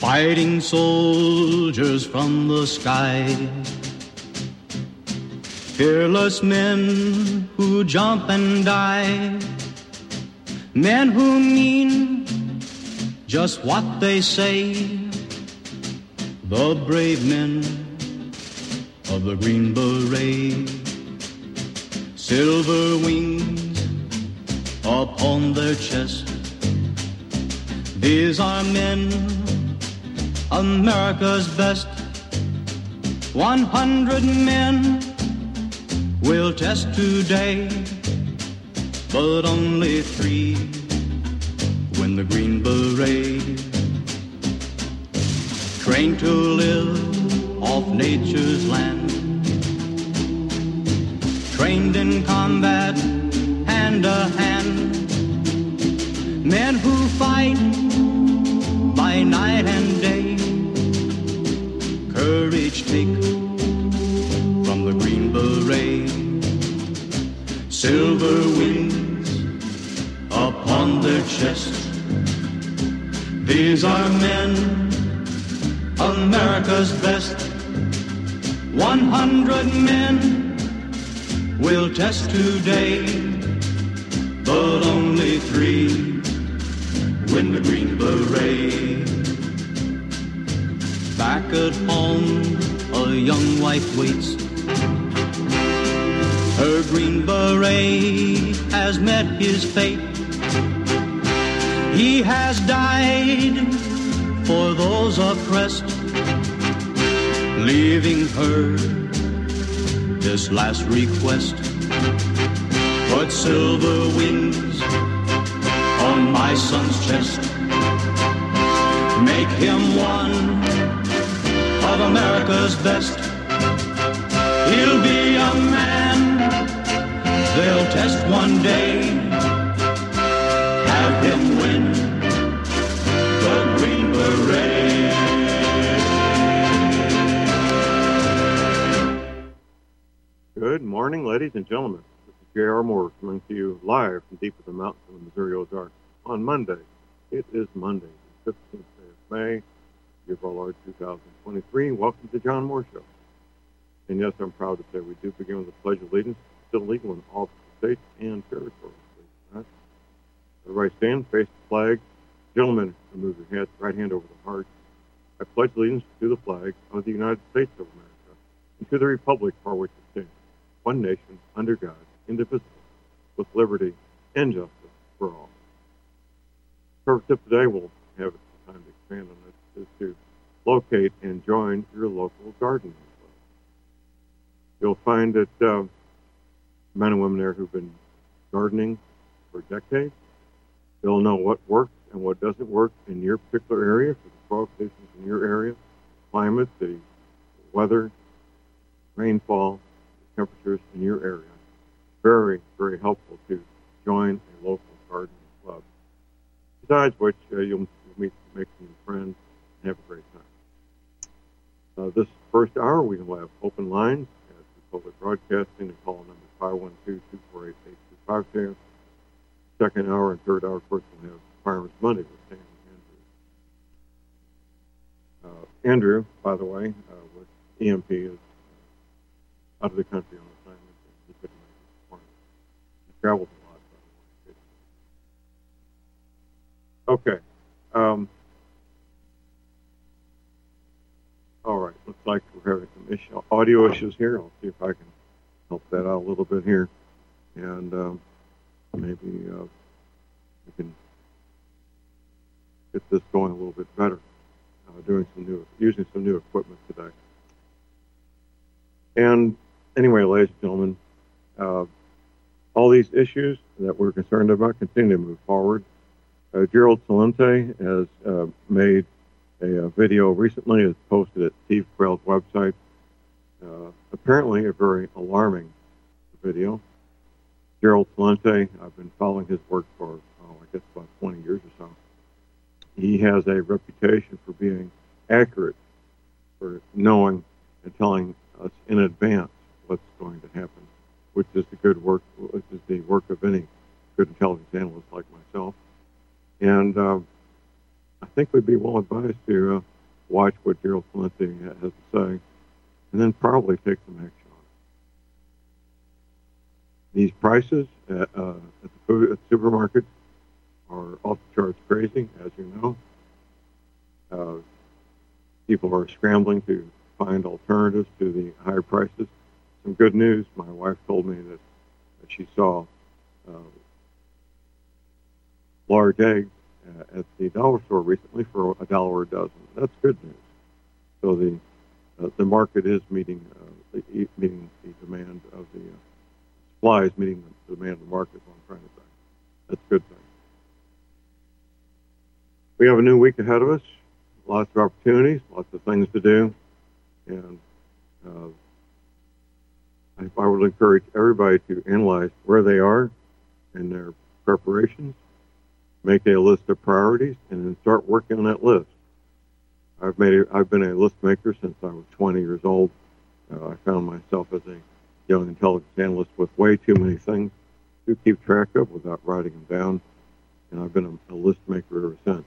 fighting soldiers from the sky. Fearless men who jump and die. Men who mean just what they say. The brave men of the Green Beret. Silver wings upon their chest. These are men, America's best. One hundred men will test today, but only three win the Green Beret. Trained to live off nature's land, trained in combat hand to hand. Men who fight by night and day, courage take from the Green Beret. Silver wings upon their chest. These are men, America's best. One hundred men will test today, but only three win the Green Beret. Back at home, a young wife waits. Her Green Beret has met his fate. He has died for those oppressed, leaving her this last request. Put silver wings on my son's chest. Make him one of America's best. He'll be a man they'll test one day. Have him win the Green Beret. Good morning, ladies and gentlemen. This is J.R. Moore coming to you live from deep in the mountains of the Missouri Ozarks on Monday. It is Monday, the 15th day of May, of our Lord 2023. Welcome to John Moore Show. And yes, I'm proud to say we do begin with the Pledge of Allegiance, still legal in all states and territories. Everybody stand, face the flag. Gentlemen, remove your heads, right hand over the heart. I pledge allegiance to the flag of the United States of America and to the republic for which it stands, one nation, under God, indivisible, with liberty and justice for all. Purpose of today, we'll have time to expand on this, is to locate and join your local gardening club. You'll find that uh, men and women there who've been gardening for decades, they'll know what works and what doesn't work in your particular area, for the soil conditions in your area, climate, the weather, rainfall, temperatures in your area. Very, very helpful to join a local gardening club. Besides which, uh, you'll meet, make some friends and have a great time. Uh, this first hour, we will have open lines at the public broadcasting and call number 512-248-8252. Second hour and third hour, of course, we'll have Firearms Monday with Sam and Andrew. Uh, Andrew, by the way, uh, with EMP is uh, out of the country on assignment. He couldn't make it morning. He travels a lot. Okay. Um, all right. Looks like we're having some issue, audio issues here. I'll see if I can help that out a little bit here, and um, maybe uh, we can get this going a little bit better. Uh, doing some new, using some new equipment today. And anyway, ladies and gentlemen, uh, all these issues that we're concerned about continue to move forward. Uh, Gerald Celente has uh, made a, a, video recently, has posted at Steve Quayle's website. Uh, apparently, a very alarming video. Gerald Celente, I've been following his work for, oh, I guess about 20 years or so. He has a reputation for being accurate, for knowing and telling us in advance what's going to happen, which is the good work, which is the work of any good intelligence analyst like myself. And uh, I think we'd be well advised to uh, watch what Gerald Celente has to say, and then probably take some action on it. These prices at, uh, at the food at the supermarket are off the charts crazy, as you know. Uh, people are scrambling to find alternatives to the higher prices. Some good news. My wife told me that, that she saw uh, large eggs uh, at the dollar store recently for a dollar a dozen. That's good news. So the uh, the market is meeting uh, the, meeting the demand of the uh, supply is meeting the demand of the market. What I'm trying to say. That's a good thing. We have a new week ahead of us. Lots of opportunities, lots of things to do, and uh, I would encourage everybody to analyze where they are in their preparations, make a list of priorities, and then start working on that list. I've made a, I've been a list maker since I was 20 years old. Uh, I found myself as a young intelligence analyst with way too many things to keep track of without writing them down, and I've been a, a list maker ever since.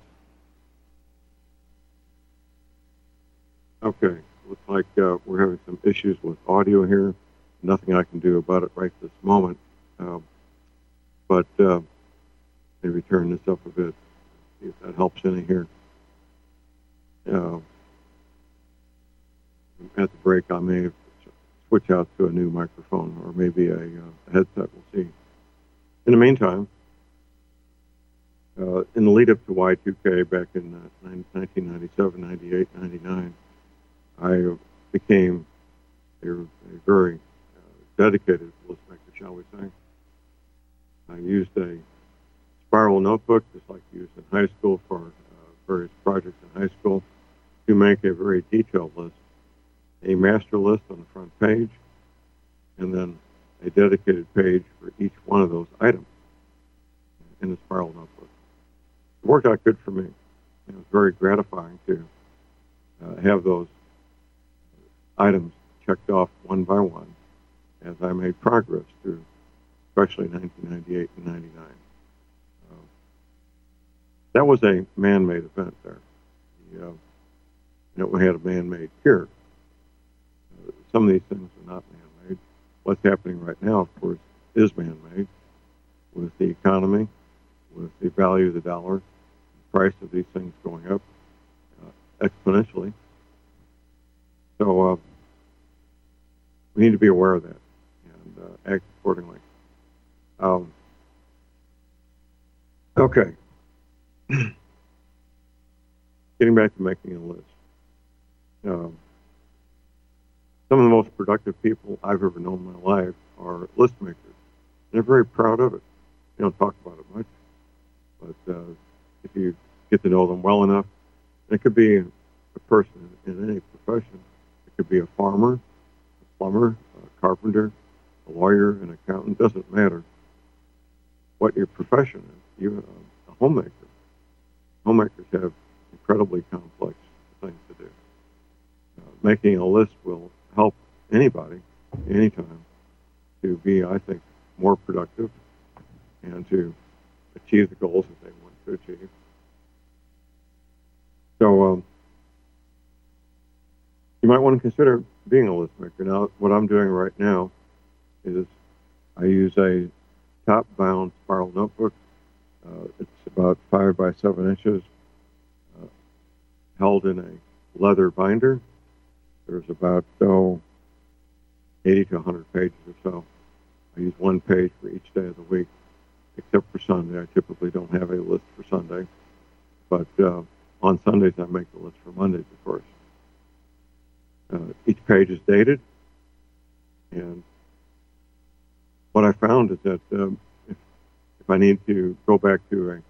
Okay, looks like uh, we're having some issues with audio here. Nothing I can do about it right this moment. Um, but uh, maybe turn this up a bit, see if that helps any here. Uh, at the break, I may switch out to a new microphone or maybe a, uh, headset. We'll see. In the meantime, uh, in the lead up to Y2K back in uh, 1997, 98, 99, I became a, a very uh, dedicated list maker, shall we say. I used a spiral notebook, just like you used in high school for uh, various projects in high school, to make a very detailed list. A master list on the front page, and then a dedicated page for each one of those items in the spiral notebook. It worked out good for me. It was very gratifying to uh, have those items checked off one by one as I made progress through especially 1998 and 99. That was a man-made event there. The, uh, you know, we had a man-made cure. Uh, some of these things are not man-made. What's happening right now, of course, is man-made with the economy, with the value of the dollar, the price of these things going up uh, exponentially. So uh, we need to be aware of that and uh, act accordingly. Um, okay. Getting back to making a list. Um, some of the most productive people I've ever known in my life are list makers. They're very proud of it. They don't talk about it much, but uh, if you get to know them well enough, it could be a person in any profession. It could be a farmer, a plumber, a carpenter, a lawyer, an accountant. Doesn't matter what your profession is. You're a homemaker. Homemakers have incredibly complex things to do. Uh, making a list will help anybody, anytime, to be, I think, more productive and to achieve the goals that they want to achieve. So um, you might want to consider being a list maker. Now, what I'm doing right now is I use a top bound spiral notebook. Uh, it's about five by seven inches, uh, held in a leather binder. There's about oh, 80 to 100 pages or so. I use one page for each day of the week, except for Sunday. I typically don't have a list for Sunday, but uh, on Sundays I make the list for Mondays, of course. Uh, each page is dated, and what I found is that um, if, if I need to go back to a,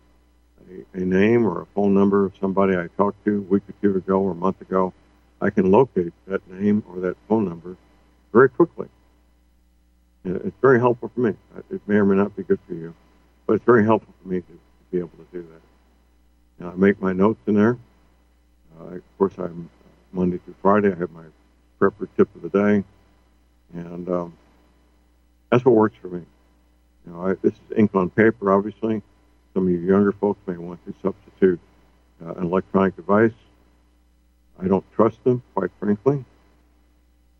a, a, name or a phone number of somebody I talked to a week or two ago or a month ago, I can locate that name or that phone number very quickly. It's very helpful for me. It may or may not be good for you, but it's very helpful for me to, to be able to do that. And I make my notes in there. Uh, of course, I'm uh, Monday through Friday. I have my prepper tip of the day, and um, that's what works for me. You know, I, this is ink on paper, obviously. Some of you younger folks may want to substitute uh, an electronic device. I don't trust them, quite frankly.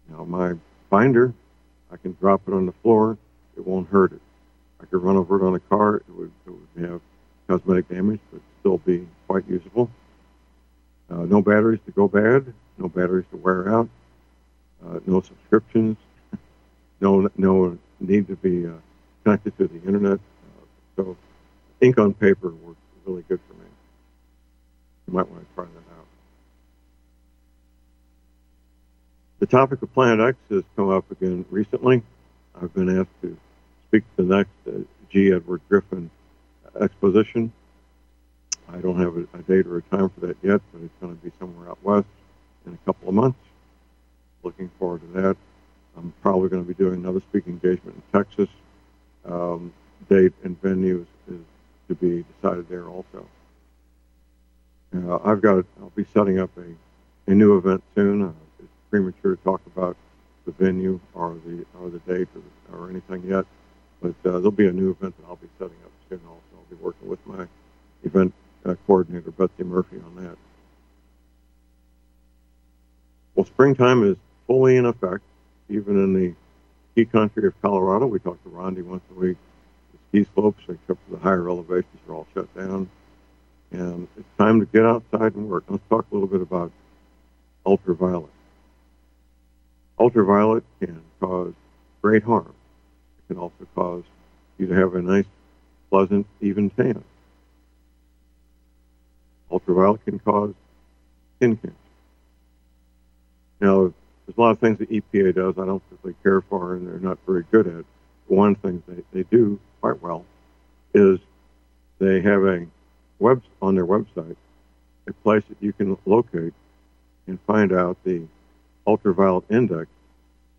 Now, my binder, I can drop it on the floor, it won't hurt it. I could run over it on a car, it would, it would have cosmetic damage, but still be quite usable. Uh, no batteries to go bad, no batteries to wear out, uh, no subscriptions, no no need to be uh, connected to the internet. Uh, so ink on paper works really good for me. You might want to try that out. The topic of Planet X has come up again recently. I've been asked to speak to the next uh, G. Edward Griffin exposition. I don't have a, a, date or a time for that yet, but it's going to be somewhere out west in a couple of months. Looking forward to that. I'm probably going to be doing another speaking engagement in Texas. Um, date and venue is, to be decided there also. Uh, I've got. I'll be setting up a, a new event soon. Uh, it's premature to talk about the venue or the or the date or, or anything yet, but uh, there'll be a new event that I'll be setting up soon. Also, I'll be working with my event uh, coordinator Betsy Murphy on that. Well, springtime is fully in effect, even in the ski country of Colorado. We talk to Rondi once a week. The ski slopes, except for the higher elevations, are all shut down. And it's time to get outside and work. Let's talk a little bit about ultraviolet. Ultraviolet can cause great harm. It can also cause you to have a nice, pleasant, even tan. Ultraviolet can cause skin cancer. Now, there's a lot of things the EPA does I don't particularly care for and they're not very good at. One thing they, they do quite well is they have a web on their website a place that you can locate and find out the ultraviolet index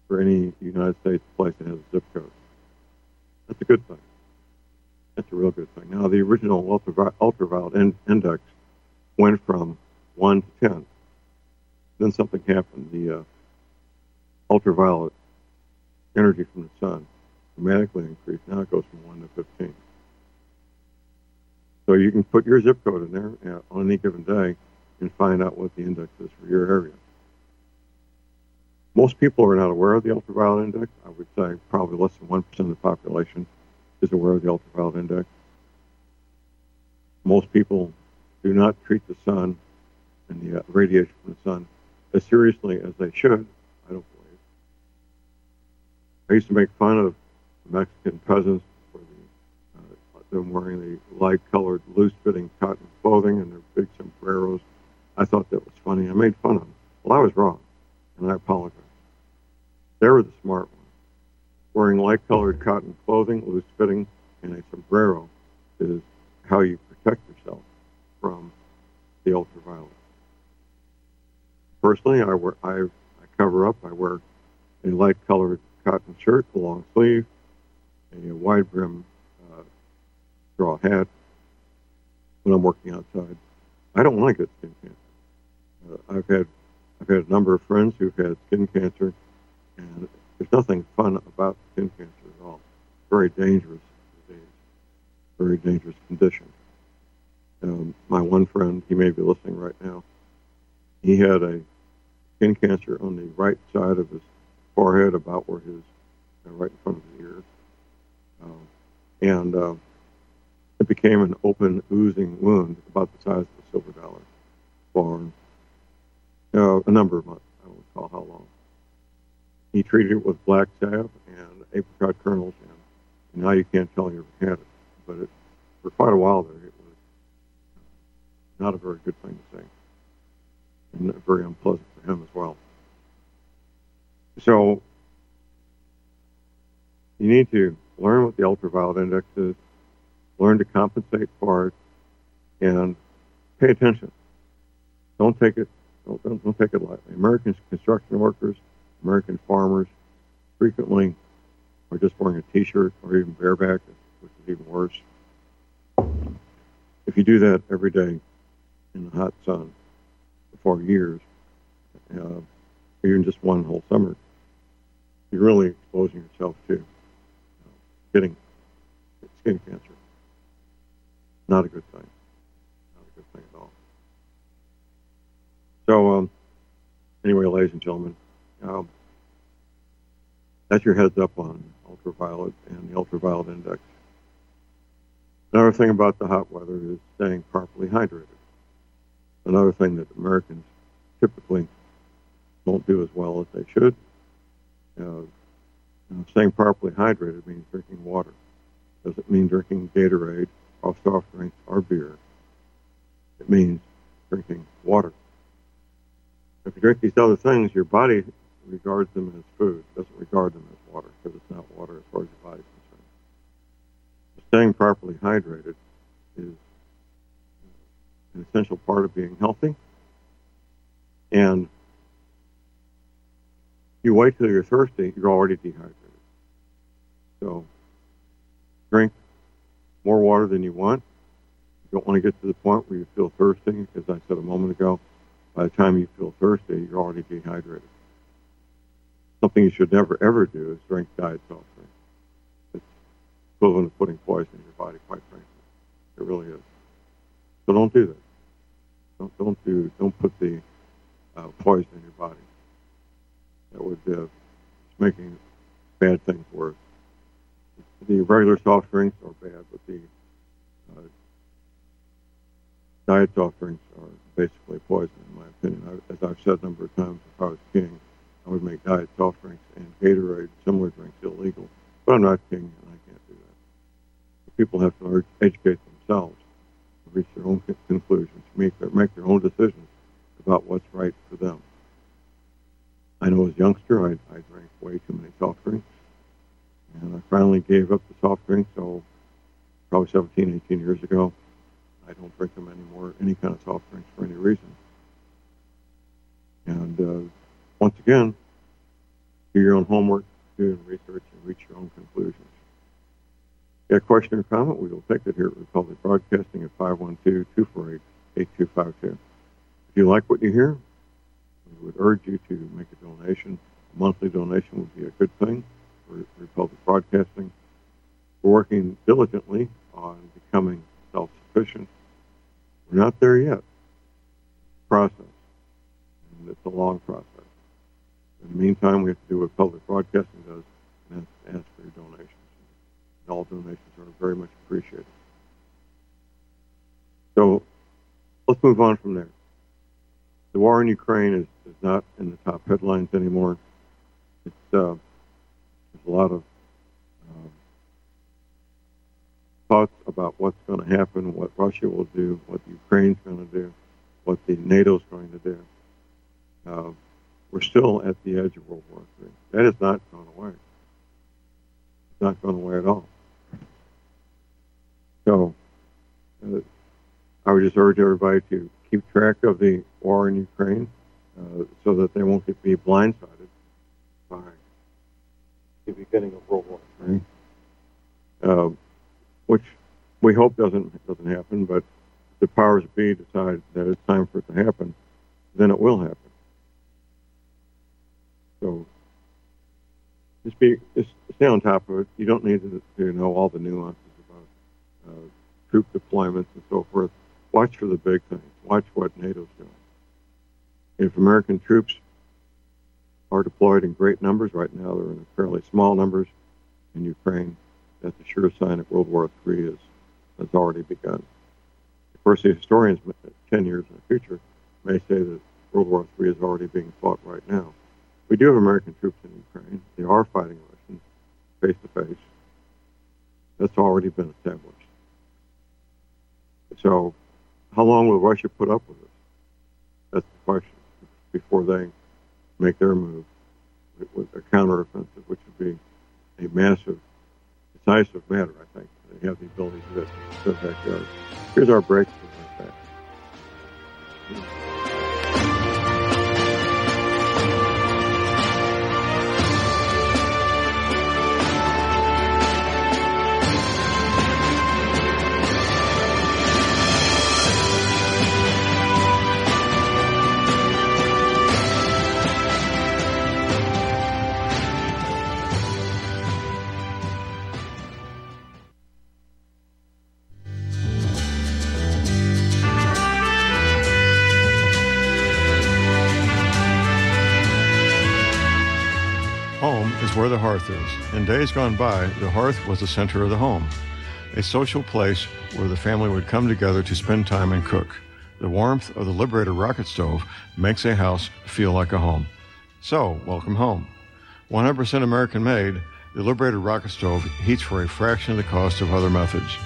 for any United States place that has a zip code. That's a good thing. That's a real good thing. Now, the original ultraviolet, ultraviolet in, index went from 1 to 10. Then something happened. The uh, ultraviolet energy from the sun dramatically increased. Now it goes from 1 to 15. So you can put your zip code in there on any given day and find out what the index is for your area. Most people are not aware of the ultraviolet index. I would say probably less than 1% of the population is aware of the ultraviolet index. Most people do not treat the sun and the uh, radiation from the sun as seriously as they should, I don't believe. I used to make fun of Mexican peasants for the, uh, them wearing the light-colored, loose-fitting cotton clothing and their big sombreros. I thought that was funny. I made fun of them. Well, I was wrong, and I apologize. They were the smart ones. Wearing light-colored cotton clothing, loose-fitting, and a sombrero is how you protect yourself from the ultraviolet. Personally, I wear I, I cover up. I wear a light colored cotton shirt, a long sleeve, a wide brim uh, straw hat when I'm working outside. I don't want to get skin cancer. Uh, I've had I've had a number of friends who've had skin cancer, and there's nothing fun about skin cancer at all. Very dangerous disease, very dangerous condition. Um, my one friend, he may be listening right now. He had a skin cancer on the right side of his forehead, about where his, uh, right in front of his ears. Uh, and uh, it became an open, oozing wound about the size of a silver dollar for uh, a number of months. I don't recall how long. He treated it with black salve and apricot kernels, and now you can't tell you ever had it. But it, for quite a while there, it was not a very good thing to say and very unpleasant for him as well. So you need to learn what the ultraviolet index is, learn to compensate for it, and pay attention. Don't take it don't, don't, don't take it lightly. American construction workers, American farmers, frequently are just wearing a T-shirt or even bareback, which is even worse. If you do that every day in the hot sun, for years, uh, even just one whole summer, you're really exposing yourself to getting skin cancer. Not a good thing. Not a good thing at all. So, um, anyway, ladies and gentlemen, um, that's your heads up on ultraviolet and the ultraviolet index. Another thing about the hot weather is staying properly hydrated. Another thing that Americans typically don't do as well as they should. Uh, staying properly hydrated means drinking water. Doesn't mean drinking Gatorade or soft drinks or beer. It means drinking water. If you drink these other things, your body regards them as food, doesn't regard them as water because it's not water as far as your body's concerned. Staying properly hydrated is an essential part of being healthy. And you wait till you're thirsty, you're already dehydrated. So drink more water than you want. You don't want to get to the point where you feel thirsty, as I said a moment ago. By the time you feel thirsty, you're already dehydrated. Something you should never ever do is drink diet soft drink. It's equivalent to putting poison in your body, quite frankly. It really is. So don't do that. Don't don't do don't put the uh, poison in your body. That would uh, making bad things worse. The regular soft drinks are bad, but the uh, diet soft drinks are basically poison, in my opinion. I, as I've said a number of times, if I was king, I would make diet soft drinks and Gatorade, similar drinks, illegal. But I'm not king, and I can't do that. People have to educate themselves, reach their own conclusions, make their, make their own decisions about what's right for them. I know as a youngster, I, I drank way too many soft drinks. And I finally gave up the soft drinks, so probably 17, 18 years ago. I don't drink them anymore, any kind of soft drinks for any reason. And uh, once again, do your own homework, do your own research, and reach your own conclusions. Got a question or comment? We will take it here at Republic Broadcasting at 512-248-8252. If you like what you hear, we would urge you to make a donation. A monthly donation would be a good thing for Republic Broadcasting. We're working diligently on becoming self-sufficient. We're not there yet. Process. And it's a long process. In the meantime, we have to do what public broadcasting does, and that's ask for your donations. And all donations are very much appreciated. So let's move on from there. The war in Ukraine is, is not in the top headlines anymore. It's uh, there's a lot of um, thoughts about what's going to happen, what Russia will do, what Ukraine's going to do, what the NATO's going to do. Uh, we're still at the edge of World War III. That has not gone away. It's not gone away at all. So uh, I would just urge everybody to keep track of the war in Ukraine uh, so that they won't get be blindsided by the beginning of World War III, uh, which we hope doesn't doesn't happen. But if the powers be decide that it's time for it to happen, then it will happen. So just be just stay on top of it. You don't need to, to know all the nuances about uh, troop deployments and so forth. Watch for the big things. Watch what NATO's doing. If American troops are deployed in great numbers right now, they're in fairly small numbers in Ukraine. That's a sure sign that World War III is, has already begun. Of course, the historians, uh, 10 years in the future, may say that World War III is already being fought right now. We do have American troops in Ukraine. They are fighting Russians face to face. That's already been established. So, how long will Russia put up with this? That's the question. Before they make their move with a counteroffensive, which would be a massive, decisive matter, I think. They have the ability to do that. Here's our break. Where the hearth is. In days gone by, the hearth was the center of the home, a social place where the family would come together to spend time and cook. The warmth of the Liberator rocket stove makes a house feel like a home. So, welcome home. 100% American made, the Liberator rocket stove heats for a fraction of the cost of other methods.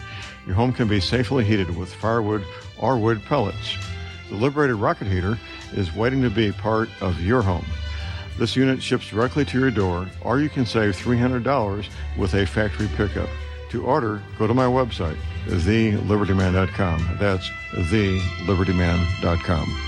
Your home can be safely heated with firewood or wood pellets. The Liberator rocket heater is waiting to be part of your home. This unit ships directly to your door, or you can save $300 with a factory pickup. To order, go to my website, thelibertyman.com. That's thelibertyman.com.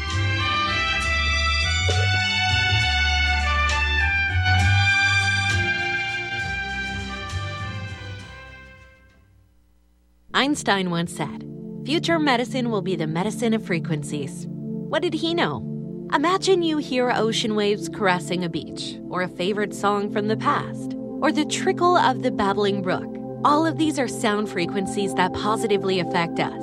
Einstein once said, Future medicine will be the medicine of frequencies. What did he know? Imagine you hear ocean waves caressing a beach, or a favorite song from the past, or the trickle of the babbling brook. All of these are sound frequencies that positively affect us.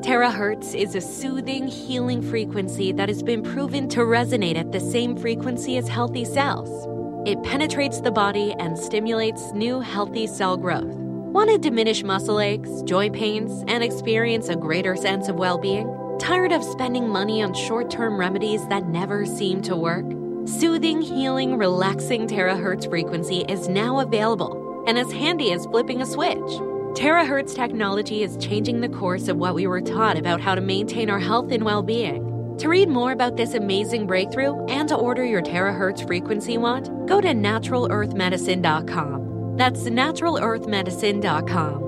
Terahertz is a soothing, healing frequency that has been proven to resonate at the same frequency as healthy cells. It penetrates the body and stimulates new healthy cell growth. Want to diminish muscle aches, joint pains, and experience a greater sense of well being? Tired of spending money on short term remedies that never seem to work? Soothing, healing, relaxing terahertz frequency is now available and as handy as flipping a switch. Terahertz technology is changing the course of what we were taught about how to maintain our health and well being. To read more about this amazing breakthrough and to order your terahertz frequency wand, go to naturalearthmedicine.com. That's naturalearthmedicine.com.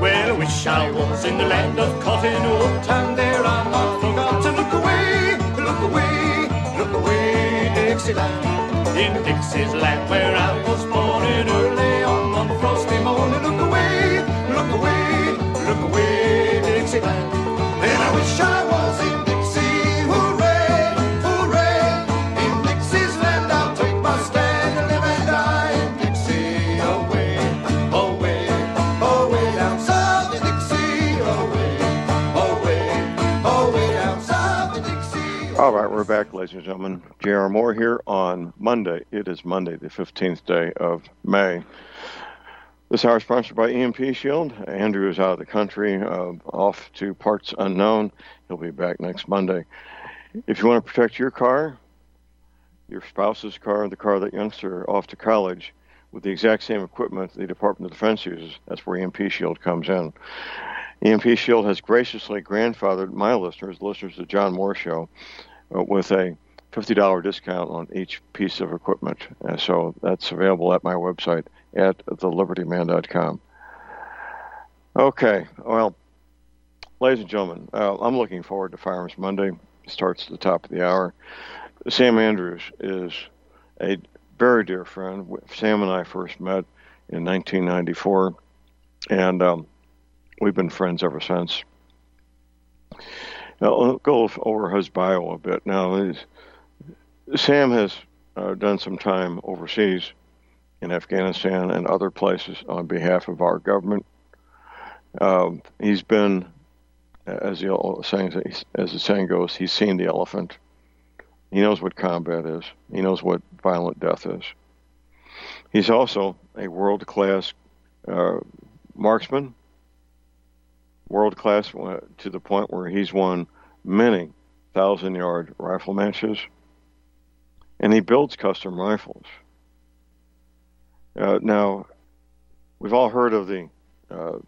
Well, I wish I was in the land of cotton wool, and there I'm not forgot to look away, look away, look away, Dixieland. In Dixie's land where I was born in early on one frosty morning, look away, look away, look away, Dixieland. Then I wish I All right, we're back, ladies and gentlemen. J.R. Moore here on Monday. It is Monday, the 15th day of May. This hour is sponsored by EMP Shield. Andrew is out of the country, uh, off to parts unknown. He'll be back next Monday. If you want to protect your car, your spouse's car, the car that youngster off to college, with the exact same equipment the Department of Defense uses, that's where EMP Shield comes in. EMP Shield has graciously grandfathered my listeners, listeners to John Moore Show, with a $50 discount on each piece of equipment. And so that's available at my website at thelibertyman.com. Okay, well, ladies and gentlemen, uh, I'm looking forward to Firearms Monday. It starts at the top of the hour. Sam Andrews is a very dear friend. Sam and I first met in 1994, and um, we've been friends ever since. Now, I'll go over his bio a bit. Now, Sam has uh, done some time overseas in Afghanistan and other places on behalf of our government. Um, he's been, as the saying, as the saying goes, he's seen the elephant. He knows what combat is. He knows what violent death is. He's also a world class uh, marksman, world class to the point where he's won many thousand yard rifle matches and he builds custom rifles. Uh, now, we've all heard of the uh,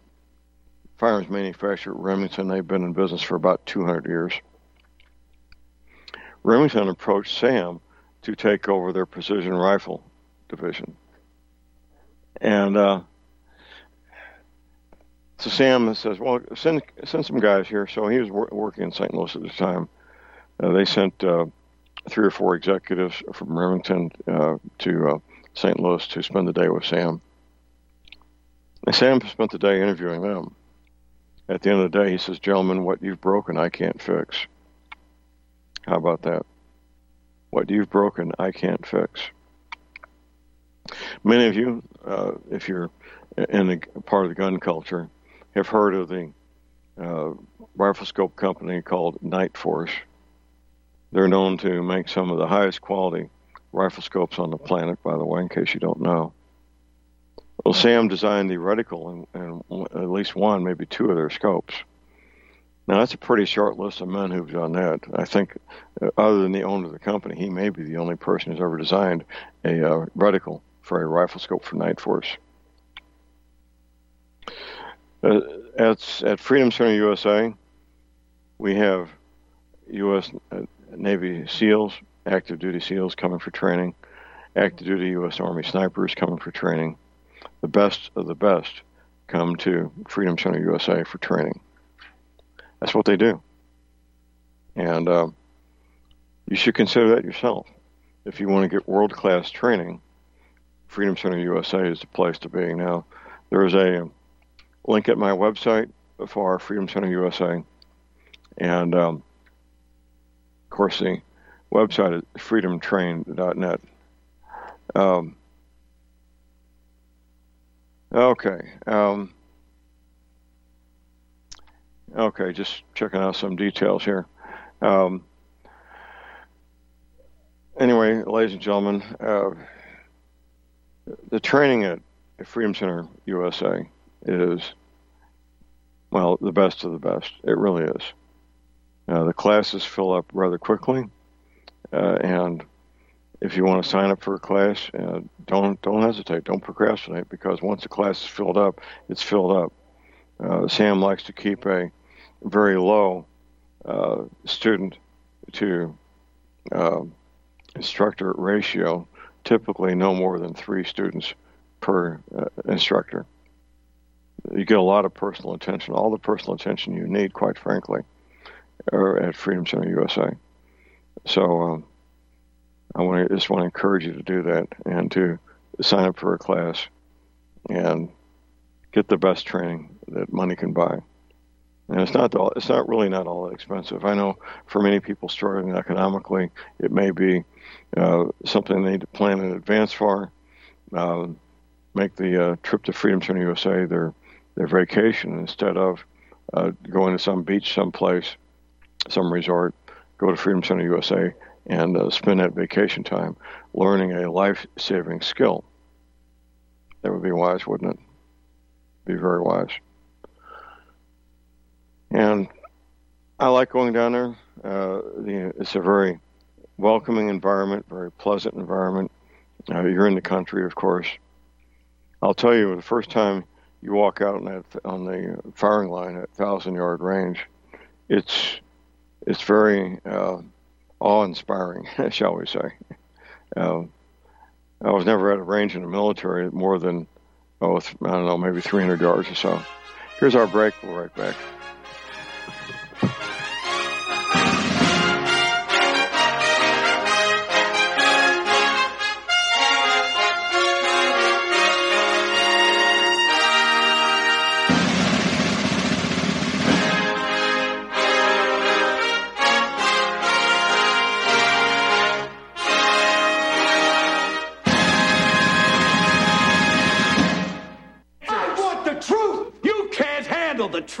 firearms manufacturer Remington. They've been in business for about 200 years. Remington approached Sam to take over their precision rifle division. And uh, so Sam says, "Well, send send some guys here." So he was wor- working in St. Louis at the time. Uh, they sent uh, three or four executives from Remington uh, to uh, St. Louis to spend the day with Sam. And Sam spent the day interviewing them. At the end of the day, he says, "Gentlemen, what you've broken, I can't fix." How about that? What you've broken, I can't fix. Many of you, uh, if you're in a part of the gun culture, have heard of the uh, rifle scope company called Nightforce. They're known to make some of the highest quality rifle scopes on the planet, by the way, in case you don't know. Well, Sam designed the reticle in, in at least one, maybe two of their scopes. Now, that's a pretty short list of men who've done that. I think, uh, other than the owner of the company, he may be the only person who's ever designed a uh, reticle for a rifle scope for Nightforce. Uh, at, at Freedom Center USA, we have U.S. Uh, Navy SEALs, active duty SEALs coming for training, active duty U.S. Army snipers coming for training. The best of the best come to Freedom Center USA for training. That's what they do. And uh, you should consider that yourself. If you want to get world class training, Freedom Center USA is the place to be. Now, there is a link at my website for Freedom Center USA. And um, of course, the website is freedomtrain.net. Um, okay. Um, okay, just checking out some details here. Um, anyway, ladies and gentlemen, uh, the training at Freedom Center USA is, well, the best of the best. It really is. Uh, the classes fill up rather quickly, uh, and if you want to sign up for a class, uh, don't don't hesitate, don't procrastinate, because once the class is filled up, it's filled up. Uh, Sam likes to keep a very low uh, student to uh, instructor ratio, typically no more than three students per instructor you get a lot of personal attention, all the personal attention you need, quite frankly, are at Freedom Center USA. So um, I want to just want to encourage you to do that and to sign up for a class and get the best training that money can buy. And it's not all, it's not really not all that expensive. I know for many people struggling economically, it may be uh, something they need to plan in advance for. Uh, make the uh, trip to Freedom Center USA their their vacation instead of uh, going to some beach someplace, some resort, go to Freedom Center USA and uh, spend that vacation time learning a life saving skill. That would be wise, wouldn't it? Be very wise. And I like going down there. Uh, it's a very welcoming environment, very pleasant environment. Uh, you're in the country, of course. I'll tell you, the first time you walk out on that on the firing line at thousand yard range, it's it's very uh, awe inspiring, shall we say. Uh, I was never at a range in the military more than oh I don't know maybe 300 yards or so. Here's our break. We'll be right back.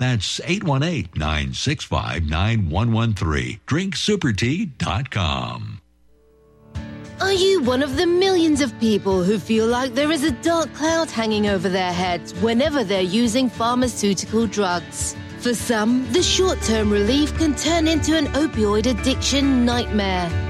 That's 818-965-9113 drinksupertea.com. Are you one of the millions of people who feel like there is a dark cloud hanging over their heads whenever they're using pharmaceutical drugs? For some, the short term relief can turn into an opioid addiction nightmare.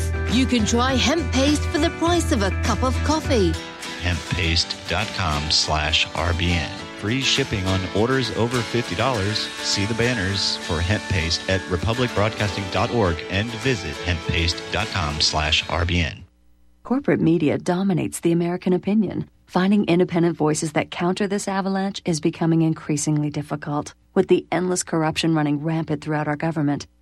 You can try hemp paste for the price of a cup of coffee. Hemppaste.com slash RBN. Free shipping on orders over $50. See the banners for hemp paste at republicbroadcasting.org and visit hemppaste.com slash RBN. Corporate media dominates the American opinion. Finding independent voices that counter this avalanche is becoming increasingly difficult. With the endless corruption running rampant throughout our government,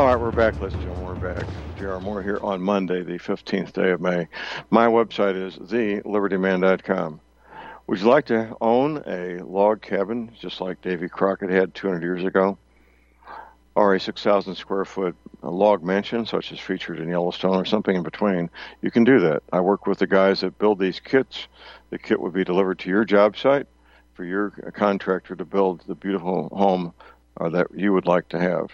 All right, we're back, and gentlemen. We're back. J.R. Moore here on Monday, the 15th day of May. My website is thelibertyman.com. Would you like to own a log cabin just like Davy Crockett had 200 years ago? Or a 6,000 square foot log mansion, such as featured in Yellowstone, or something in between? You can do that. I work with the guys that build these kits. The kit would be delivered to your job site for your contractor to build the beautiful home uh, that you would like to have.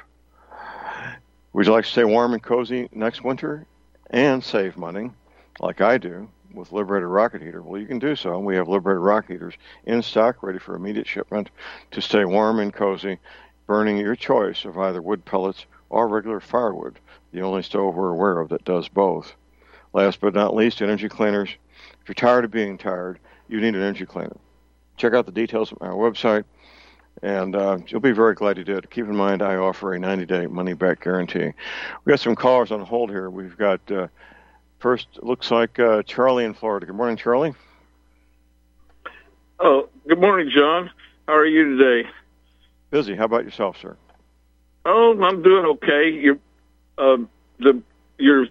Would you like to stay warm and cozy next winter and save money, like I do, with Liberator Rocket Heater? Well, you can do so. We have Liberator Rocket Heaters in stock, ready for immediate shipment to stay warm and cozy, burning your choice of either wood pellets or regular firewood, the only stove we're aware of that does both. Last but not least, energy cleaners. If you're tired of being tired, you need an energy cleaner. Check out the details on our website and uh, you'll be very glad you did. Keep in mind, I offer a 90-day money-back guarantee. We got some callers on hold here. We've got uh, first looks like uh, Charlie in Florida. Good morning, Charlie. Oh, good morning, John. How are you today? Busy. How about yourself, sir? Oh, I'm doing okay. Your uh, the your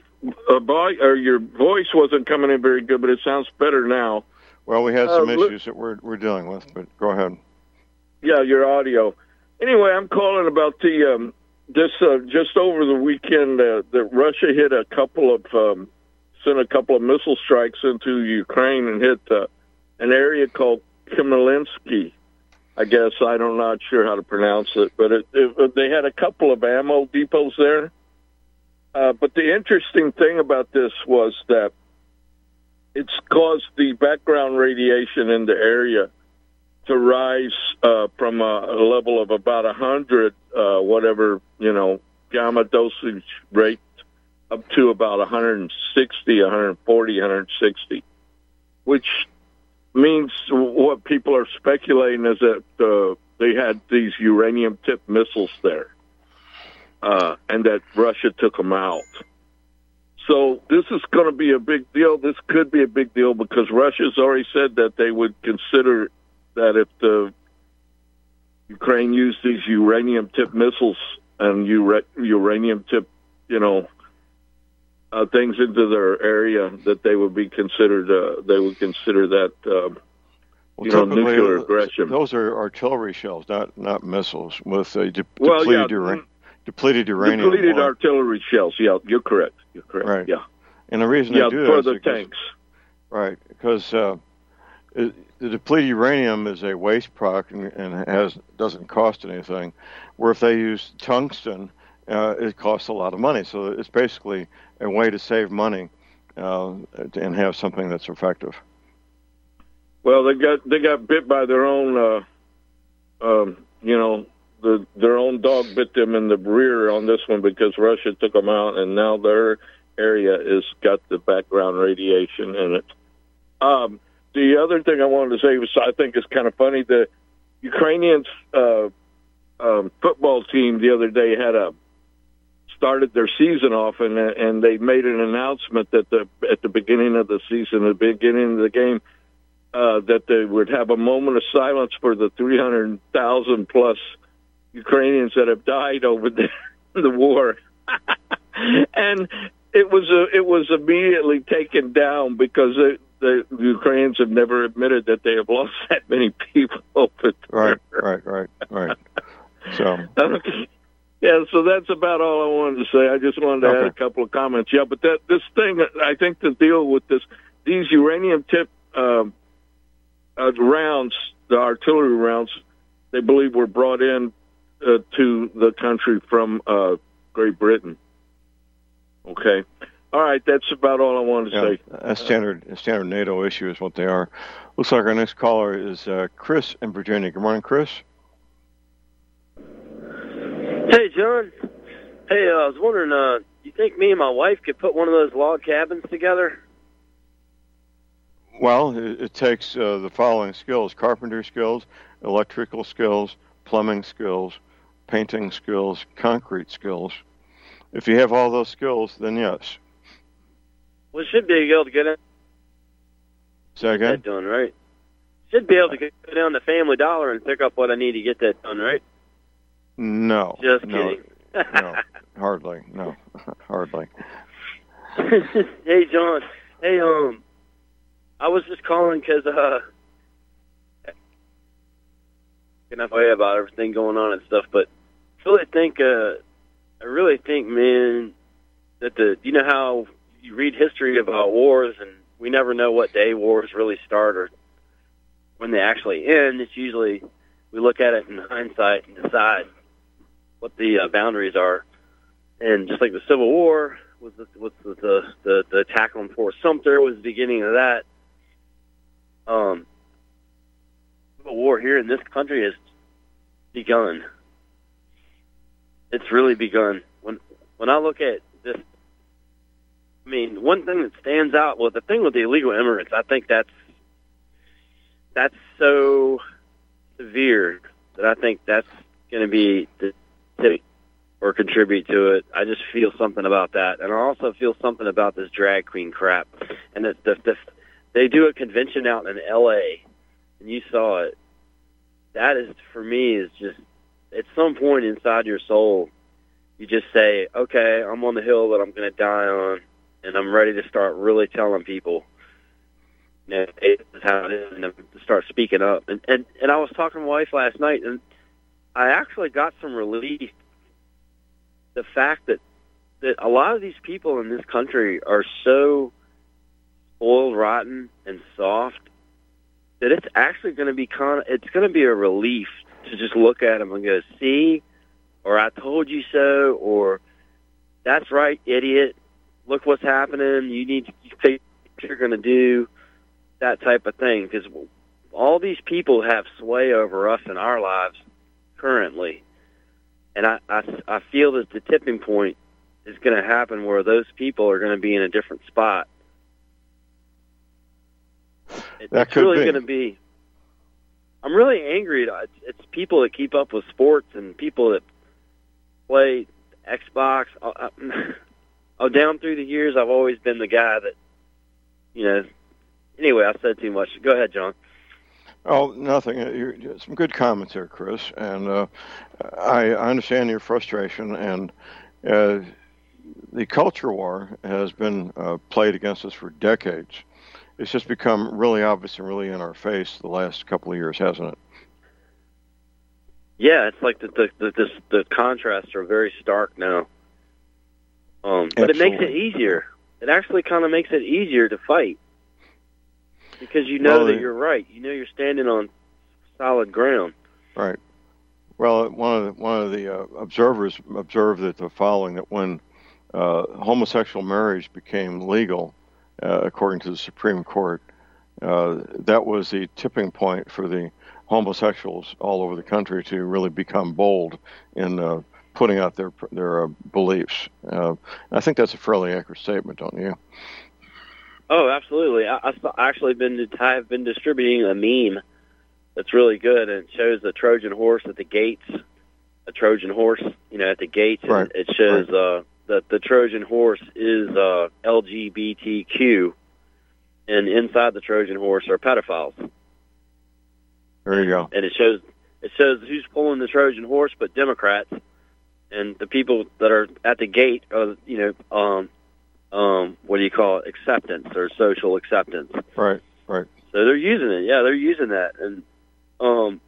uh, boy, or your voice wasn't coming in very good, but it sounds better now. Well, we had Uh, some look- issues that we're we're dealing with, but go ahead. Yeah, your audio. Anyway, I'm calling about the um, this uh, just over the weekend uh, that Russia hit a couple of um, sent a couple of missile strikes into Ukraine and hit uh, an area called Kimelinsky. I guess I don't not sure how to pronounce it, but it, it, they had a couple of ammo depots there. Uh, but the interesting thing about this was that it's caused the background radiation in the area to rise uh, from a, level of about 100, uh, whatever, you know, gamma dosage rate up to about 160, 140, 160, which means what people are speculating is that uh, they had these uranium tipped missiles there uh, and that Russia took them out. So this is going to be a big deal. This could be a big deal because Russia's already said that they would consider that if the Ukraine used these uranium tipped missiles and ura- uranium tipped, you know, uh, things into their area, that they would be considered. Uh, they would consider that, um, Well, you know, nuclear uh, aggression. Those are artillery shells, not not missiles with a de- Well, depleted, yeah, ura- depleted uranium. Depleted artillery shells. Yeah, you're correct. You're correct. Right. Yeah. And the reason Yeah, they do for that is the because- tanks. Right, because uh, it, the depleted uranium is a waste product and, and has doesn't cost anything. Where if they use tungsten, uh, it costs a lot of money. So it's basically a way to save money uh, and have something that's effective. Well, they got they got bit by their own, uh, um, you know, the their own dog bit them in the rear on this one because Russia took them out, and now their area is got the background radiation in it. Um, the other thing I wanted to say was I think it's kind of funny. The Ukrainians uh, um, football team the other day had a started their season off, and and they made an announcement that the at the beginning of the season, the beginning of the game uh, that they would have a moment of silence for the 300,000 plus Ukrainians that have died over the, the war. and it was uh, it was immediately taken down because the, Ukrainians have never admitted that they have lost that many people Right, right, right, right. So yeah, so that's about all I wanted to say. I just wanted to add a couple of comments. Yeah, but that this thing, I think the deal with this, these uranium tip um, uh, rounds, the artillery rounds, they believe were brought in uh, to the country from uh, Great Britain. Okay, all right, that's about all I wanted to yeah, say. a standard a standard NATO issue is what they are. Looks like our next caller is uh, Chris in Virginia. Good morning, Chris. Hey, John. Hey, uh, I was wondering, uh, you think me and my wife could put one of those log cabins together? Well, it, it takes uh, the following skills carpenter skills, electrical skills, plumbing skills, painting skills, concrete skills. If you have all those skills, then yes. We should be able to get it Say again? that done, right? Should be able to go down to Family Dollar and pick up what I need to get that done, right? No. Just no, kidding. no, hardly. No, hardly. hey, John. Hey, um, I was just calling because uh, enough way about everything going on and stuff, but I really think, uh, I really think, man, that the, you know how you read history about wars and we never know what day wars really start or when they actually end. It's usually we look at it in hindsight and decide what the uh, boundaries are. And just like the Civil War was the, was the, the, the, the attack on Fort Sumter was the beginning of that. Um, Civil War here in this country has begun. It's really begun. When when I look at this, I mean, one thing that stands out, well, the thing with the illegal immigrants, I think that's that's so severe that I think that's going to be the tip or contribute to it. I just feel something about that, and I also feel something about this drag queen crap. And the, the, the they do a convention out in L.A. and you saw it. That is for me is just at some point inside your soul, you just say, "Okay, I'm on the hill that I'm going to die on, and I'm ready to start really telling people, you know, this how it is, and start speaking up. And and and I was talking to my wife last night, and I actually got some relief. The fact that that a lot of these people in this country are so spoiled, rotten, and soft that it's actually going to be kind of, it's going to be a relief to just look at them and go, see, or I told you so, or that's right, idiot. Look what's happening. You need to think what you're going to do, that type of thing. Because all these people have sway over us in our lives currently. And I, I, I feel that the tipping point is going to happen where those people are going to be in a different spot. It, That it's really going to be. I'm really angry. It's, it's people that keep up with sports and people that play Xbox. I, I, oh, down through the years, I've always been the guy that, you know. Anyway, I said too much. Go ahead, John. Oh, nothing. Uh, Some good comments there, Chris. And uh, I, I understand your frustration. And uh, the culture war has been uh, played against us for decades. It's just become really obvious and really in our face the last couple of years, hasn't it? Yeah, it's like the the the, the, the contrasts are very stark now. Um, but it makes it easier. It actually kind of makes it easier to fight because you know Well, that you're right. You know you're standing on solid ground. Right. Well, one of the, one of the uh, observers observed that the following that when uh, homosexual marriage became legal, uh, according to the Supreme Court, uh, that was the tipping point for the homosexuals all over the country to really become bold in uh, putting out their their uh, beliefs. Uh, I think that's a fairly accurate statement, don't you? Oh, absolutely. I, I've actually been I've been distributing a meme that's really good, and it shows a Trojan horse at the gates. A Trojan horse, you know, at the gates, and Right. it shows uh, that the Trojan horse is uh, LGBTQ, and inside the Trojan horse are pedophiles. There you go. and it shows it shows who's pulling the Trojan horse, but Democrats, and the people that are at the gate are you know um um what do you call it acceptance or social acceptance. Right. Right. So they're using it. Yeah, they're using that, and um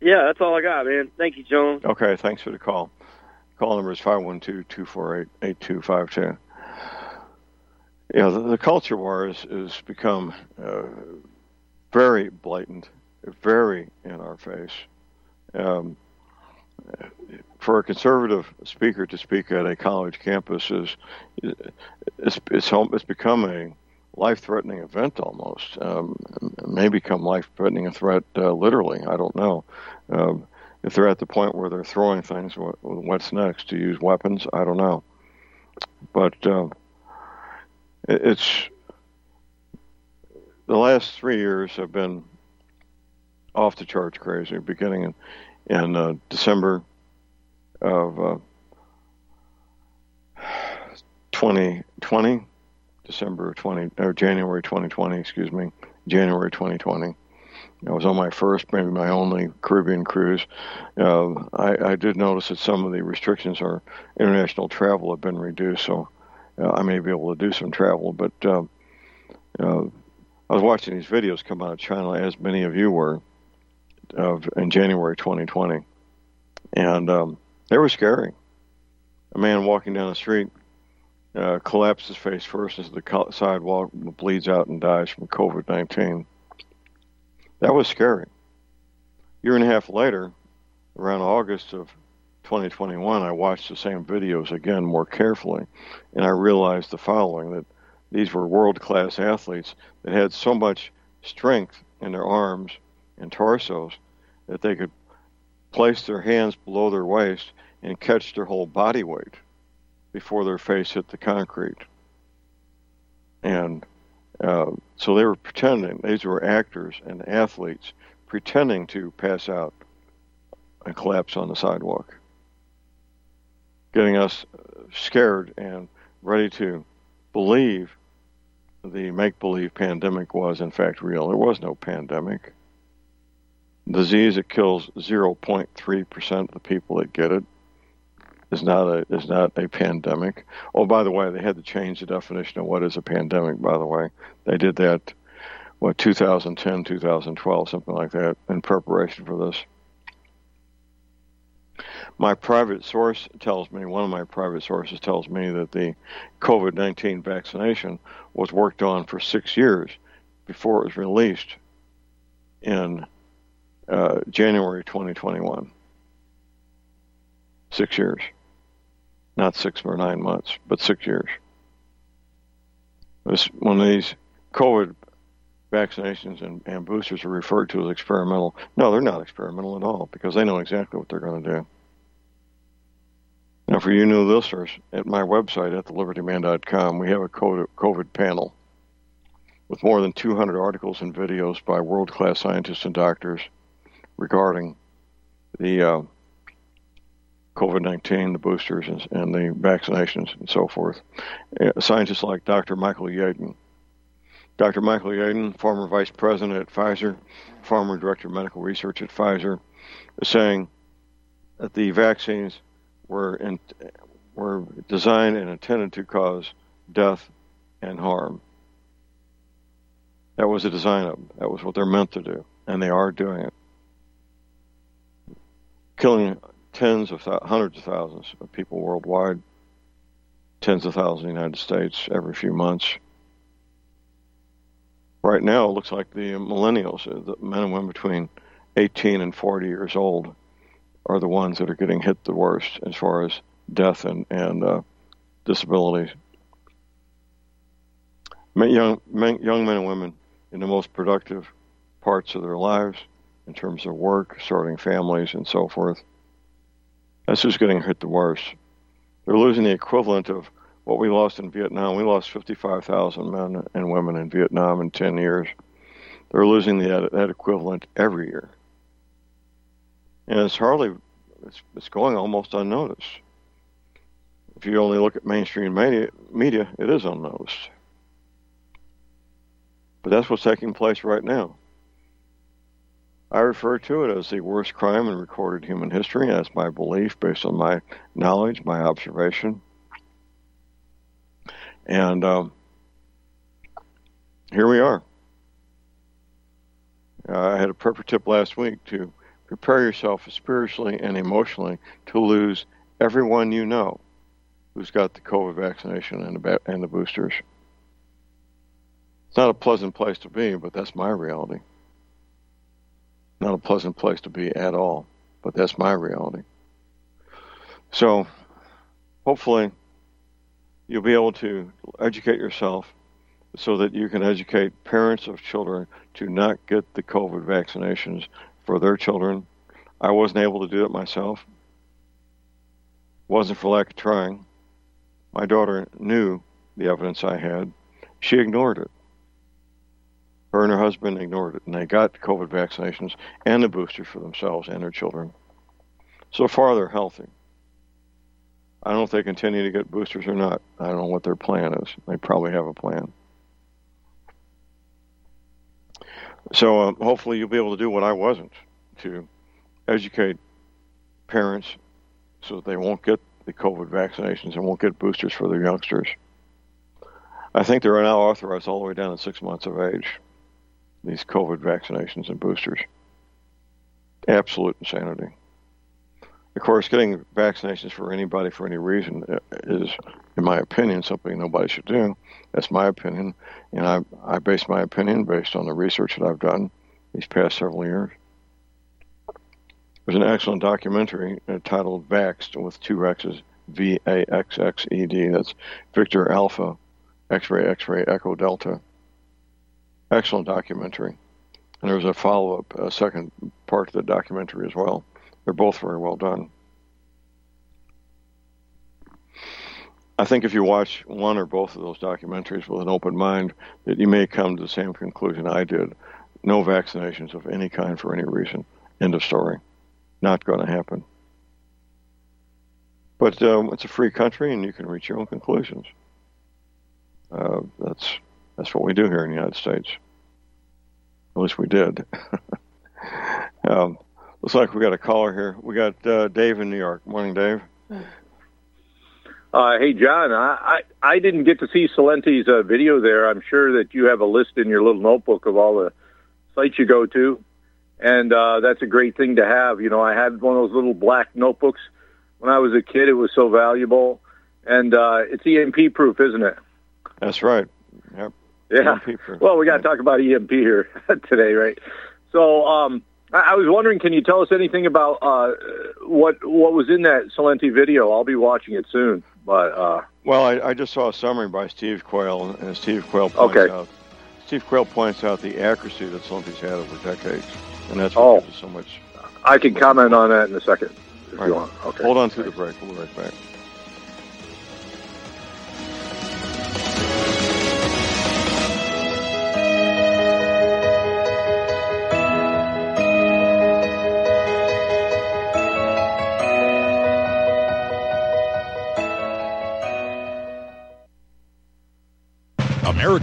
yeah, that's all I got, man. Thank you, John. Okay, thanks for the call. Call number is 512-248-8252. Yeah, the, the culture war has, has become uh, very blatant, very in our face. Um, for a conservative speaker to speak at a college campus is it's it's, it's become a life-threatening event almost. Um, may become life-threatening a threat uh, literally. I don't know. Um, if they're at the point where they're throwing things, what, what's next? To use weapons? I don't know. But uh, it, it's the last three years have been off the charts crazy. Beginning in in uh, December of uh, 2020, December of 20 or January 2020, excuse me, January 2020. I was on my first, maybe my only Caribbean cruise. Uh, I, I did notice that some of the restrictions on international travel have been reduced, so uh, I may be able to do some travel. But uh, uh, I was watching these videos come out of China, as many of you were, of in January 2020, and um, they were scary. A man walking down the street uh, collapses face first into the sidewalk, bleeds out, and dies from COVID 19. That was scary. Year and a half later, around August of 2021, I watched the same videos again more carefully, and I realized the following that these were world class athletes that had so much strength in their arms and torsos that they could place their hands below their waist and catch their whole body weight before their face hit the concrete. And uh, so they were pretending, these were actors and athletes pretending to pass out and collapse on the sidewalk, getting us scared and ready to believe the make believe pandemic was in fact real. There was no pandemic. Disease that kills 0.3% of the people that get it. is not a is not a pandemic. Oh, by the way, they had to change the definition of what is a pandemic. By the way, they did that what 2010, 2012, something like that, in preparation for this. My private source tells me, one of my private sources tells me that the COVID 19 vaccination was worked on for six years before it was released in uh, January 2021. Six years. Not six or nine months, but six years. This, when these COVID vaccinations and, and boosters are referred to as experimental, no, they're not experimental at all because they know exactly what they're going to do. Now, for you new listeners, at my website at thelibertyman.com, we have a COVID panel with more than 200 articles and videos by world class scientists and doctors regarding the uh, COVID 19, the boosters, and, and, the vaccinations, and so forth. Scientists like Dr. Michael Yeadon. Dr. Michael Yeadon, former vice president at Pfizer, former director of medical research at Pfizer, is saying that the vaccines were, in, were designed and intended to cause death and harm. That was the design of them. That was what they're meant to do, and they are doing it. Killing tens of th- hundreds of thousands of people worldwide, tens of thousands in the United States every few months. Right now, it looks like the millennials, uh, the men and women between 18 and 40 years old, are the ones that are getting hit the worst as far as death and, and uh, disabilities. Young men, young men and women in the most productive parts of their lives in terms of work, starting families, and so forth. That's who's getting hit the worst. They're losing the equivalent of what we lost in Vietnam. We lost 55,000 men and women in Vietnam in 10 years. They're losing the, that equivalent every year. And it's hardly, it's, it's going almost unnoticed. If you only look at mainstream media, media, it is unnoticed. But that's what's taking place right now. I refer to it as the worst crime in recorded human history. That's my belief based on my knowledge, my observation. And um, here we are. Uh, I had a perfect tip last week to prepare yourself spiritually and emotionally to lose everyone you know who's got the COVID vaccination and the, and the boosters. It's not a pleasant place to be, but that's my reality. Not a pleasant place to be at all, but that's my reality. So, hopefully, you'll be able to educate yourself so that you can educate parents of children to not get the COVID vaccinations for their children. I wasn't able to do it myself. Wasn't for lack of trying. My daughter knew the evidence I had. She ignored it. Her and her husband ignored it, and they got COVID vaccinations and the booster for themselves and their children. So far, they're healthy. I don't know if they continue to get boosters or not. I don't know what their plan is. They probably have a plan. So uh, hopefully you'll be able to do what I wasn't to educate parents so that they won't get the COVID vaccinations and won't get boosters for their youngsters. I think they're now authorized all the way down to six months of age these COVID vaccinations and boosters. Absolute insanity. Of course, getting vaccinations for anybody for any reason uh, is, in my opinion, something nobody should do. That's my opinion, and I, I base my opinion based on the research that I've done these past several years. There's an excellent documentary titled Vaxxed with two X's, V A X X E D. That's Victor Alpha, X ray, X ray, Echo Delta excellent documentary. And there was a follow up, a second part to the documentary as well. They're both very well done. I think if you watch one or both of those documentaries with an open mind, that you may come to the same conclusion I did. No vaccinations of any kind for any reason. End of story. Not going to happen. But um, it's a free country, and you can reach your own conclusions. Uh, that's that's what we do here in the United States. At least we did. um, looks like we got a caller here. We got uh, Dave in New York. Morning, Dave. Uh, hey, John, I, I, I didn't get to see Celente's uh, video there. I'm sure that you have a list in your little notebook of all the sites you go to, and uh, that's a great thing to have. You know, I had one of those little black notebooks when I was a kid. It was so valuable, and uh, it's EMP proof, isn't it? That's right. Yep. Yeah. Well, we got to talk about EMP here today, right? So, um, I, I was wondering, can you tell us anything about uh, what what was in that Celente video? I'll be watching it soon, but uh, Well, I, I just saw a summary by Steve Quayle, and Steve Quayle points Okay. out Steve Quayle points out the accuracy that Celente's had over decades, and that's what Oh. gives us so much. I can comment on that in a second if All you want. Okay. Hold on through the break. We'll be right back.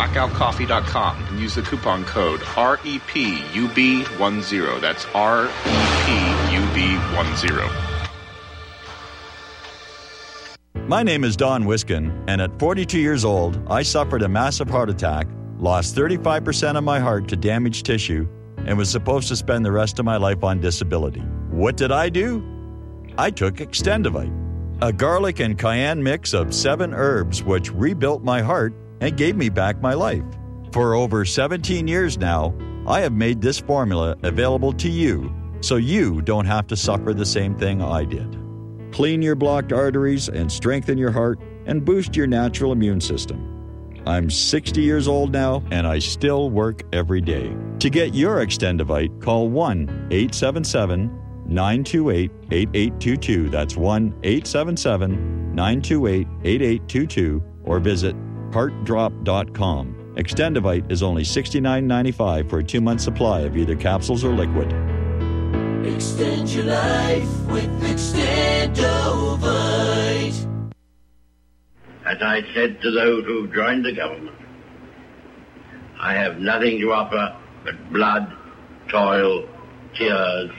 Blackoutcoffee.com and use the coupon code E REPUB10. That's E REPUB10. My name is Don Wiskin, and at 42 years old, I suffered a massive heart attack, lost 35% of my heart to damaged tissue, and was supposed to spend the rest of my life on disability. What did I do? I took Extendovite, a garlic and cayenne mix of seven herbs which rebuilt my heart and gave me back my life. For over 17 years now, I have made this formula available to you so you don't have to suffer the same thing I did. Clean your blocked arteries and strengthen your heart and boost your natural immune system. I'm 60 years old now and I still work every day. To get your Extendovite, call 1 877 928 8822. That's 1 877 928 8822 or visit heartdrop.com. Extendovite is only $69.95 for a two month supply of either capsules or liquid. Extend your life with Extendovite. As I said to those who joined the government, I have nothing to offer but blood, toil, tears,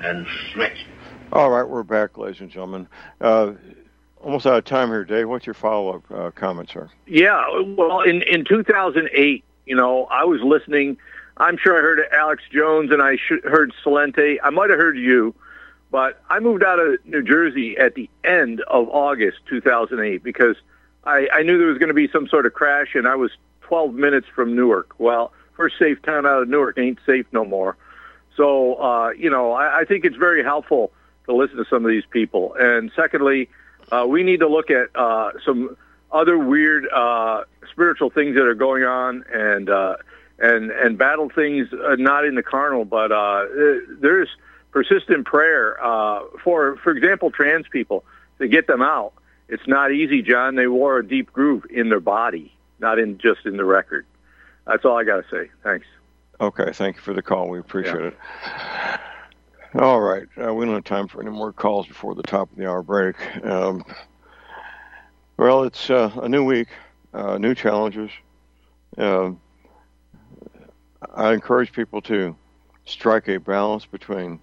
and sweat. All right, we're back, ladies and gentlemen. Uh, almost out of time here, Dave. What's your follow-up uh, comments, sir? Yeah, well, in in 2008, you know, I was listening. I'm sure I heard Alex Jones and I sh- heard Celente. I might have heard you, but I moved out of New Jersey at the end of August 2008 because I, I knew there was going to be some sort of crash, and I was 12 minutes from Newark. Well, first safe town out of Newark ain't safe no more. So, uh, you know, I, I think it's very helpful to listen to some of these people. And secondly, uh, we need to look at uh, some other weird uh, spiritual things that are going on and uh, and and battle things uh, not in the carnal, but uh, there's persistent prayer uh, for, for example, trans people to get them out. It's not easy, John. They wore a deep groove in their body, not in just in the record. That's all I got to say. Thanks. Okay, thank you for the call. We appreciate it. All right, uh, we don't have time for any more calls before the top of the hour break. Um, well, it's uh, a new week, uh, new challenges. Um, I encourage people to strike a balance between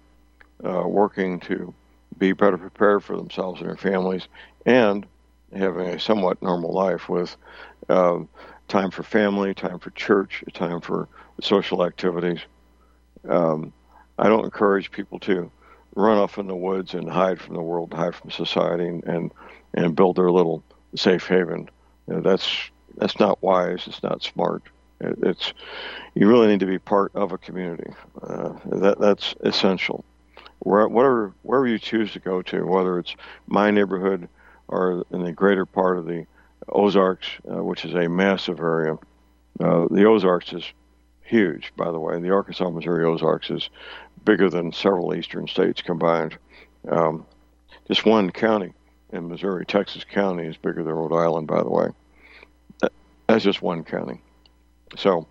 uh, working to be better prepared for themselves and their families and having a somewhat normal life with uh, time for family, time for church, time for social activities. Um, I don't encourage people to run off in the woods and hide from the world, hide from society, and and, and build their little safe haven. You know, that's that's not wise. It's not smart. It, it's you really need to be part of a community. Uh, that that's essential. Where, whatever wherever you choose to go to, whether it's my neighborhood or in the greater part of the Ozarks, uh, which is a massive area. Uh, the Ozarks is huge, by the way. The Arkansas Missouri Ozarks is bigger than several eastern states combined. Um, just one county in Missouri, Texas County, is bigger than Rhode Island, by the way. That's just one county. So,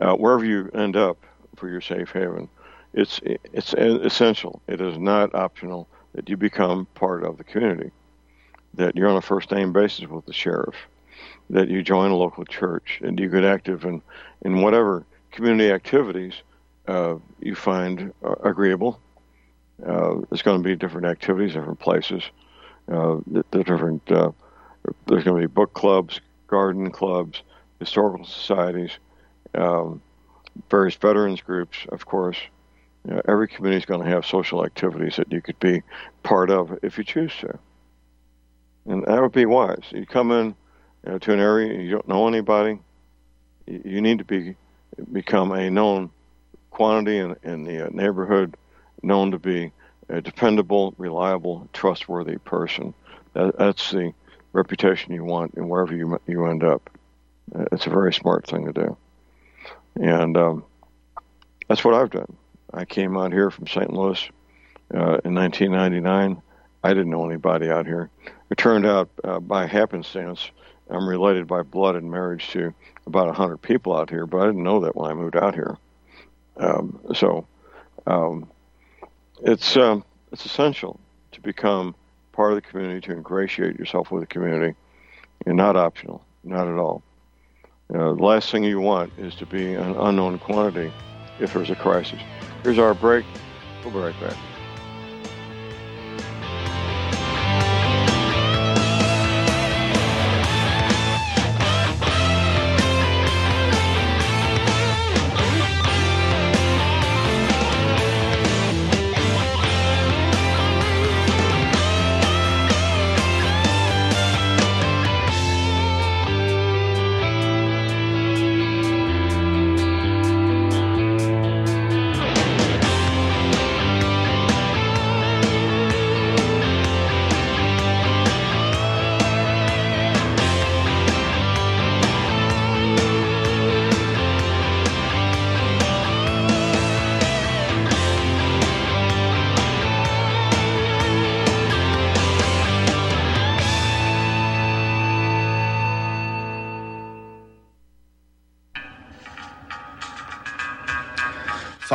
uh, wherever you end up for your safe haven, it's it's essential. It is not optional that you become part of the community, that you're on a first name basis with the sheriff, that you join a local church, and you get active in in whatever community activities uh, you find uh, agreeable. Uh, there's going to be different activities, different places. Uh, the, the different uh, there's going to be book clubs, garden clubs, historical societies, um, various veterans groups, of course. You know, every community is going to have social activities that you could be part of if you choose to. And that would be wise. You come in you know, to an area you don't know anybody, you need to be become a known quantity in, in the uh, neighborhood, known to be a dependable, reliable, trustworthy person. That, that's the reputation you want in wherever you you end up. It's a very smart thing to do, and um, that's what I've done. I came out here from St. Louis uh, in 1999. I didn't know anybody out here. It turned out uh, by happenstance, I'm related by blood and marriage to about 100 people out here, but I didn't know that when I moved out here. Um, so um, it's um, it's essential to become part of the community, to ingratiate yourself with the community, and not optional, not at all. the last thing you want is to be an unknown quantity if there's a crisis. Here's our break. We'll be right back.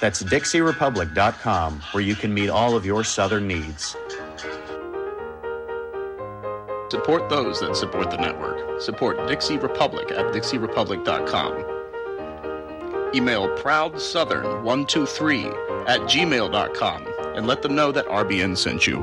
That's DixieRepublic.com, where you can meet all of your Southern needs. Support those that support the network. Support Dixie Republic at DixieRepublic.com. Email ProudSouthern123 at gmail.com and let them know that RBN sent you.